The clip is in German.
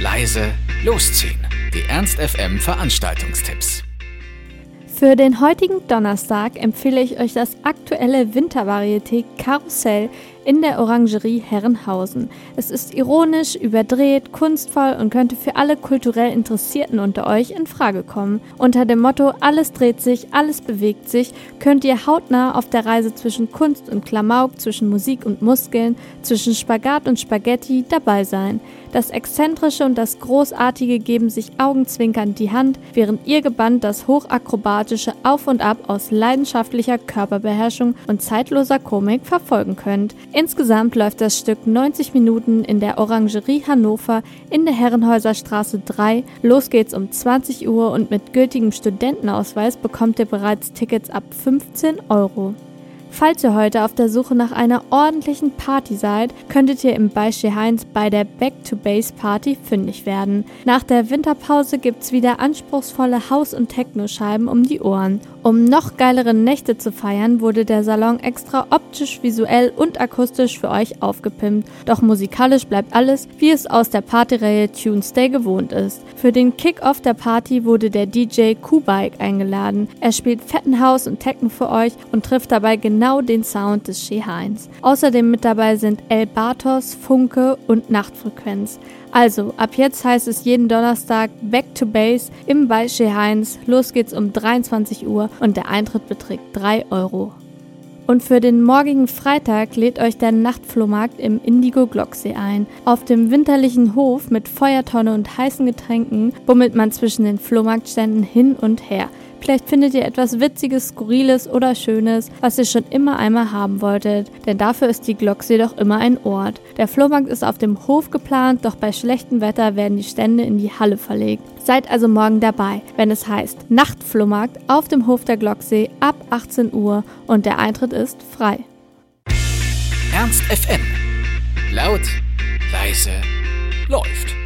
leise, losziehen. Die Ernst FM Veranstaltungstipps. Für den heutigen Donnerstag empfehle ich euch das aktuelle Wintervarieté Karussell in der Orangerie Herrenhausen. Es ist ironisch, überdreht, kunstvoll und könnte für alle kulturell Interessierten unter euch in Frage kommen. Unter dem Motto Alles dreht sich, alles bewegt sich könnt ihr hautnah auf der Reise zwischen Kunst und Klamauk, zwischen Musik und Muskeln, zwischen Spagat und Spaghetti dabei sein. Das Exzentrische und das Großartige geben sich augenzwinkernd die Hand, während ihr gebannt das Hochakrobatische Auf und Ab aus leidenschaftlicher Körperbeherrschung und zeitloser Komik verfolgen könnt. Insgesamt läuft das Stück 90 Minuten in der Orangerie Hannover in der Herrenhäuserstraße 3. Los geht's um 20 Uhr und mit gültigem Studentenausweis bekommt ihr bereits Tickets ab 15 Euro. Falls ihr heute auf der Suche nach einer ordentlichen Party seid, könntet ihr im Beische Heinz bei der Back to Base Party fündig werden. Nach der Winterpause gibt's wieder anspruchsvolle Haus- und Techno-Scheiben um die Ohren. Um noch geilere Nächte zu feiern, wurde der Salon extra optisch, visuell und akustisch für euch aufgepimpt. Doch musikalisch bleibt alles, wie es aus der Partyreihe Tuesday gewohnt ist. Für den Kick-Off der Party wurde der DJ Q-Bike eingeladen. Er spielt fetten Haus und Techno für euch und trifft dabei genau den Sound des She Heinz. Außerdem mit dabei sind El Bartos, Funke und Nachtfrequenz. Also, ab jetzt heißt es jeden Donnerstag Back to Base im Beische Heinz. Los geht's um 23 Uhr und der Eintritt beträgt 3 Euro. Und für den morgigen Freitag lädt euch der Nachtflohmarkt im Indigo Glocksee ein. Auf dem winterlichen Hof mit Feuertonne und heißen Getränken bummelt man zwischen den Flohmarktständen hin und her. Vielleicht findet ihr etwas Witziges, Skurriles oder Schönes, was ihr schon immer einmal haben wolltet, denn dafür ist die Glocksee doch immer ein Ort. Der Flohmarkt ist auf dem Hof geplant, doch bei schlechtem Wetter werden die Stände in die Halle verlegt. Seid also morgen dabei, wenn es heißt Nachtflohmarkt auf dem Hof der Glocksee ab 18 Uhr und der Eintritt ist frei. Ernst FM. Laut, leise, läuft.